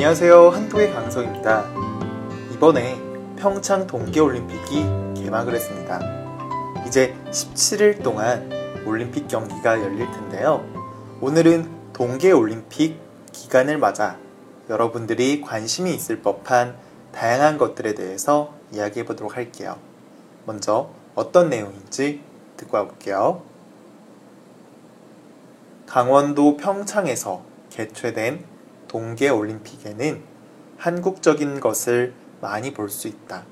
안녕하세요. 한토의 강성입니다. 이번에 평창 동계올림픽이 개막을 했습니다. 이제 17일 동안 올림픽 경기가 열릴 텐데요. 오늘은 동계올림픽 기간을 맞아 여러분들이 관심이 있을 법한 다양한 것들에 대해서 이야기해 보도록 할게요. 먼저 어떤 내용인지 듣고 와볼게요. 강원도 평창에서 개최된 동계 올림픽에는 한국적인 것을 많이 볼 수 있다.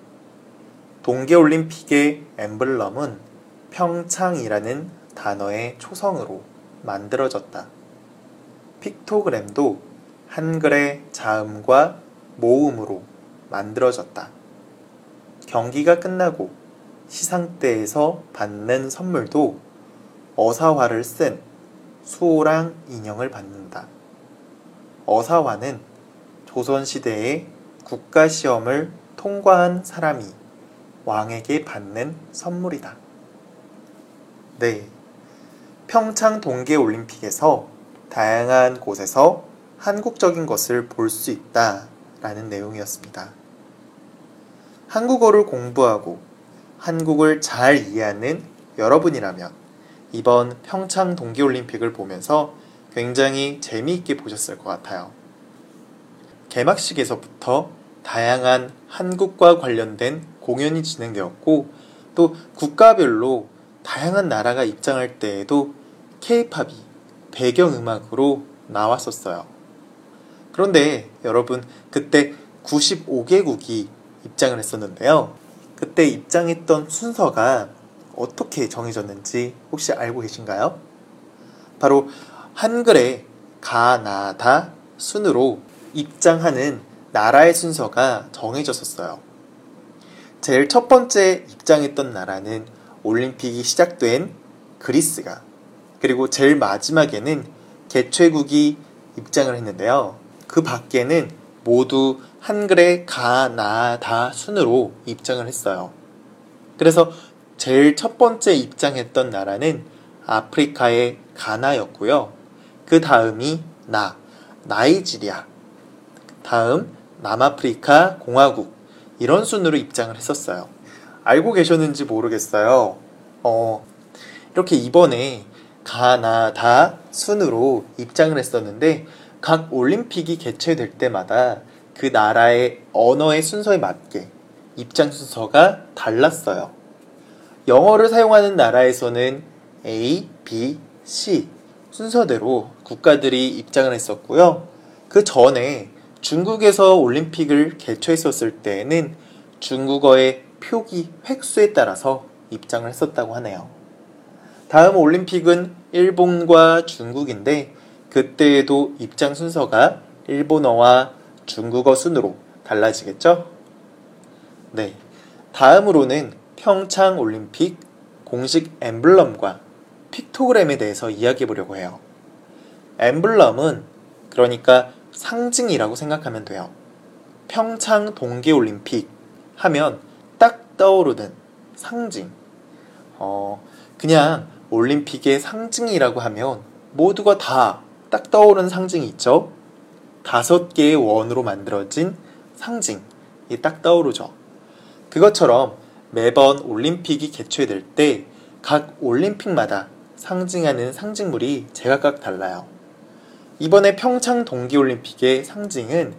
동계 올림픽의 엠블럼은 평창이라는 단어의 초성으로 만들어졌다. 픽토그램도 한글의 자음과 모음으로 만들어졌다. 경기가 끝나고 시상대에서 받는 선물도 어사화를 쓴 수호랑 인형을 받는다. 어사화는 조선시대의 국가시험을 통과한 사람이 왕에게 받는 선물이다. 네. 평창 동계올림픽에서 다양한 곳에서 한국적인 것을 볼 수 있다. 라는 내용이었습니다. 한국어를 공부하고 한국을 잘 이해하는 여러분이라면 이번 평창 동계올림픽을 보면서 굉장히 재미있게 보셨을 것 같아요. 개막식에서부터 다양한 한국과 관련된 공연이 진행되었고 또 국가별로 다양한 나라가 입장할 때에도 케이팝이 배경음악으로 나왔었어요. 그런데 여러분 그때 95개국이 입장을 했었는데요. 그때 입장했던 순서가 어떻게 정해졌는지 혹시 알고 계신가요? 바로 한글의 가나다 순으로 입장하는 나라의 순서가 정해졌었어요. 제일 첫 번째 입장했던 나라는 올림픽이 시작된 그리스가 그리고 제일 마지막에는 개최국이 입장을 했는데요. 그 밖에는 모두 한글의 가 나 다 순으로 입장을 했어요. 그래서 제일 첫 번째 입장했던 나라는 아프리카의 가나였고요. 그 다음이 나, 나이지리아, 다음 남아프리카 공화국 이런 순으로 입장을 했었어요. 알고 계셨는지 모르겠어요. 어, 이렇게 이번에 가나다 순으로 입장을 했었는데 각 올림픽이 개최될 때마다 그 나라의 언어의 순서에 맞게 입장 순서가 달랐어요. 영어를 사용하는 나라에서는 A, B, C 순서대로 국가들이 입장을 했었고요. 그 전에 중국에서 올림픽을 개최했었을 때에는 중국어의 표기 획수에 따라서 입장을 했었다고 하네요. 다음 올림픽은 일본과 중국인데 그때에도 입장 순서가 일본어와 중국어 순으로 달라지겠죠? 네. 다음으로는 평창 올림픽 공식 엠블럼과 픽토그램에 대해서 이야기해 보려고 해요. 엠블럼은 그러니까 상징이라고 생각하면 돼요. 평창 동계올림픽 하면 딱 떠오르는 상징. 어, 그냥 올림픽의 상징이라고 하면 모두가 다 딱 떠오르는 상징이 있죠? 다섯 개의 원으로 만들어진 상징이 딱 떠오르죠. 그것처럼 매번 올림픽이 개최될 때 각 올림픽마다 상징하는 상징물이 제각각 달라요. 이번에 평창 동계올림픽의 상징은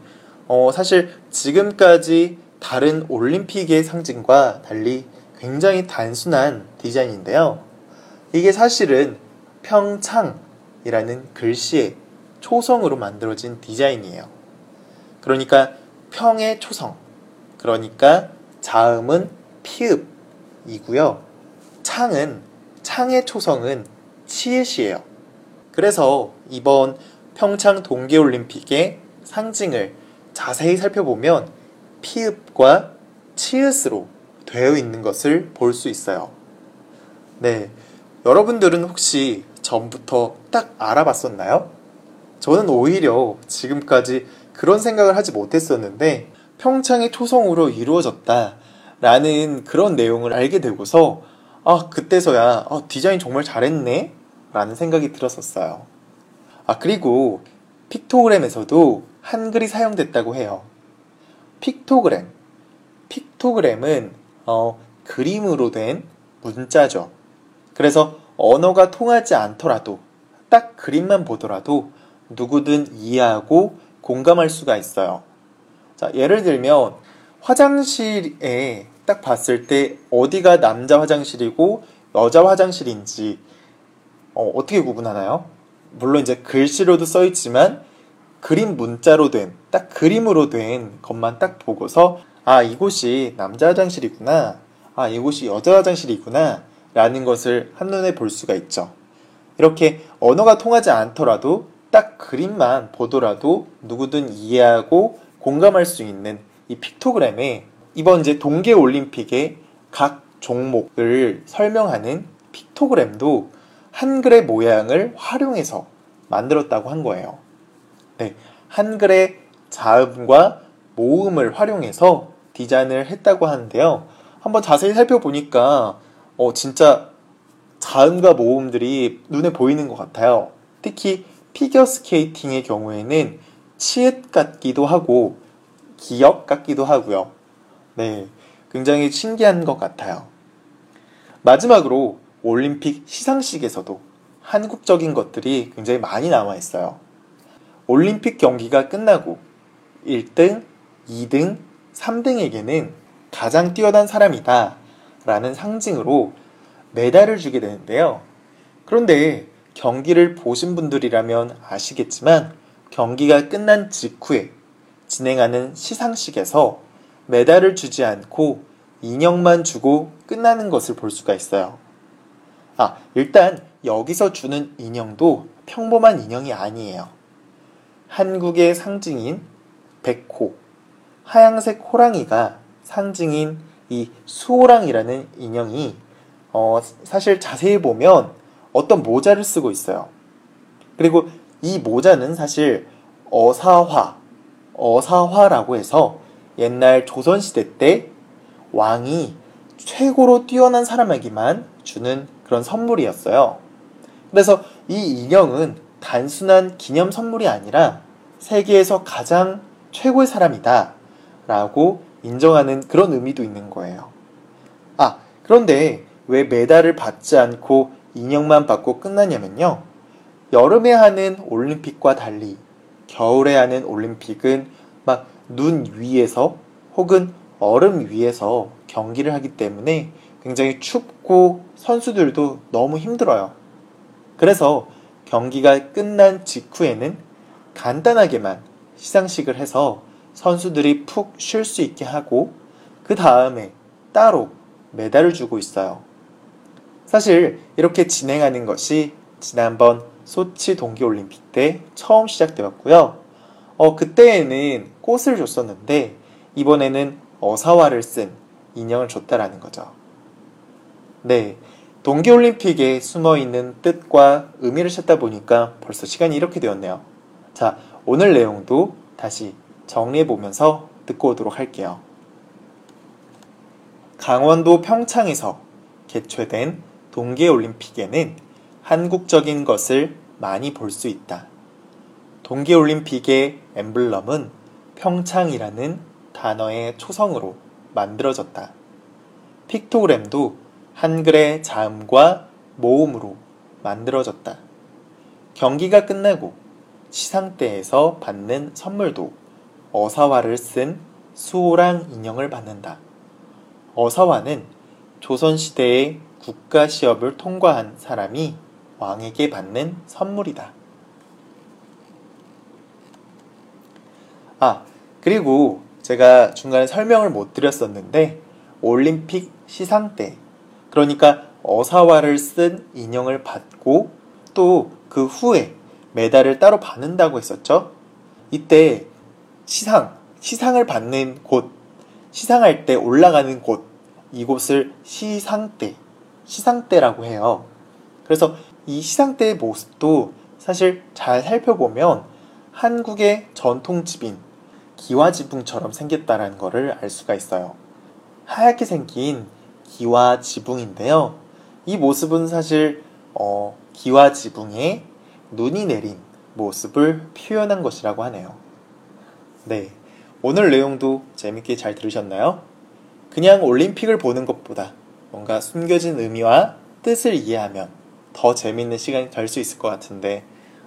어, 사실 지금까지 다른 올림픽의 상징과 달리 굉장히 단순한 디자인인데요. 이게 사실은 평창이라는 글씨의 초성으로 만들어진 디자인이에요. 그러니까 평의 초성. 그러니까 자음은 피읍이고요. 창은 창의 초성은 치읓이에요. 그래서 이번 평창 동계올림픽의 상징을 자세히 살펴보면 피읍과 치읓으로 되어 있는 것을 볼 수 있어요. 네. 여러분들은 혹시 전부터 딱 알아봤었나요? 저는 오히려 지금까지 그런 생각을 하지 못했었는데 평창의 초성으로 이루어졌다 라는 그런 내용을 알게 되고서 아 그때서야 아, 디자인 정말 잘했네 라는 생각이 들었었어요. 아, 그리고 픽토그램에서도 한글이 사용됐다고 해요. 픽토그램. 픽토그램은 어, 그림으로 된 문자죠. 그래서 언어가 통하지 않더라도 딱 그림만 보더라도 누구든 이해하고 공감할 수가 있어요. 자, 예를 들면 화장실에 딱 봤을 때 어디가 남자 화장실이고 여자 화장실인지 어, 어떻게 구분하나요? 물론 이제 글씨로도 써 있지만 그림 문자로 된, 딱 그림으로 된 것만 딱 보고서 아, 이곳이 남자 화장실이구나. 아, 이곳이 여자 화장실이구나. 라는 것을 한눈에 볼 수가 있죠. 이렇게 언어가 통하지 않더라도 딱 그림만 보더라도 누구든 이해하고 공감할 수 있는 이 픽토그램에 이번 이제 동계 올림픽의 각 종목을 설명하는 픽토그램도 한글의 모양을 활용해서 만들었다고 한 거예요. 네, 한글의 자음과 모음을 활용해서 디자인을 했다고 하는데요. 한번 자세히 살펴보니까 어, 진짜 자음과 모음들이 눈에 보이는 것 같아요. 특히 피겨 스케이팅의 경우에는 치읓 같기도 하고 기역 같기도 하고요. 네, 굉장히 신기한 것 같아요. 마지막으로 올림픽 시상식에서도 한국적인 것들이 굉장히 많이 남아 있어요. 올림픽 경기가 끝나고 1등, 2등, 3등에게는 가장 뛰어난 사람이다 라는 상징으로 메달을 주게 되는데요. 그런데 경기를 보신 분들이라면 아시겠지만 경기가 끝난 직후에 진행하는 시상식에서 메달을 주지 않고 인형만 주고 끝나는 것을 볼 수가 있어요. 아, 일단 여기서 주는 인형도 평범한 인형이 아니에요. 한국의 상징인 백호, 하양색 호랑이가 상징인 이 수호랑이라는 인형이 어, 사실 자세히 보면 어떤 모자를 쓰고 있어요. 그리고 이 모자는 사실 어사화, 어사화라고 해서 옛날 조선시대 때 왕이 최고로 뛰어난 사람에게만 주는 그런 선물이었어요. 그래서 이 인형은 단순한 기념 선물이 아니라 세계에서 가장 최고의 사람이다. 라고 인정하는 그런 의미도 있는 거예요. 아, 그런데 왜 메달을 받지 않고 인형만 받고 끝나냐면요. 여름에 하는 올림픽과 달리 겨울에 하는 올림픽은 막 눈 위에서 혹은 얼음 위에서 경기를 하기 때문에 굉장히 춥고 선수들도 너무 힘들어요. 그래서 경기가 끝난 직후에는 간단하게만 시상식을 해서 선수들이 푹 쉴 수 있게 하고 그 다음에 따로 메달을 주고 있어요. 사실 이렇게 진행하는 것이 지난번 소치 동계올림픽 때 처음 시작되었고요. 어, 그때에는 꽃을 줬었는데 이번에는 어사화를 쓴 인형을 줬다라는 거죠. 네. 동계올림픽에 숨어 있는 뜻과 의미를 찾다 보니까 벌써 시간이 이렇게 되었네요. 자, 오늘 내용도 다시 정리해 보면서 듣고 오도록 할게요. 강원도 평창에서 개최된 동계올림픽에는 한국적인 것을 많이 볼 수 있다. 동계올림픽의 엠블럼은 평창이라는 단어의 초성으로 만들어졌다. 픽토그램도 한글의 자음과 모음으로 만들어졌다. 경기가 끝나고 시상대에서 받는 선물도 어사화를 쓴 수호랑 인형을 받는다. 어사화는 조선시대의 국가 시험을 통과한 사람이 왕에게 받는 선물이다. 아, 그리고 제가 중간에 설명을 못 드렸었는데, 올림픽 시상 때, 그러니까 어사화를 쓴 인형을 받고 또 그 후에 메달을 따로 받는다고 했었죠. 이때 시상, 시상을 받는 곳, 시상할 때 올라가는 곳, 이곳을 시상대, 시상대라고 해요. 그래서 이 시상대의 모습도 사실 잘 살펴보면 한국의 전통집인 기와지붕처럼 생겼다는 것을 알 수가 있어요. 하얗게 생긴 기와 지붕인데요. 이 모습은 사실 어, 기와 지붕에 눈이 내린 모습을 표현한 것이라고 하네요. 네. 오늘 내용도 재밌게 잘 들으셨나요? 그냥 올림픽을 보는 것보다 뭔가 숨겨진 의미와 뜻을 이해하면 더 재밌는 시간이 될 수 있을 것 같은데,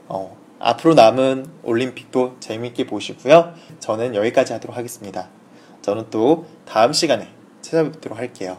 어, 앞으로 남은 올림픽도 재밌게 보시고요. 저는 여기까지 하도록 하겠습니다. 저는 또 다음 시간에 찾아뵙도록 할게요.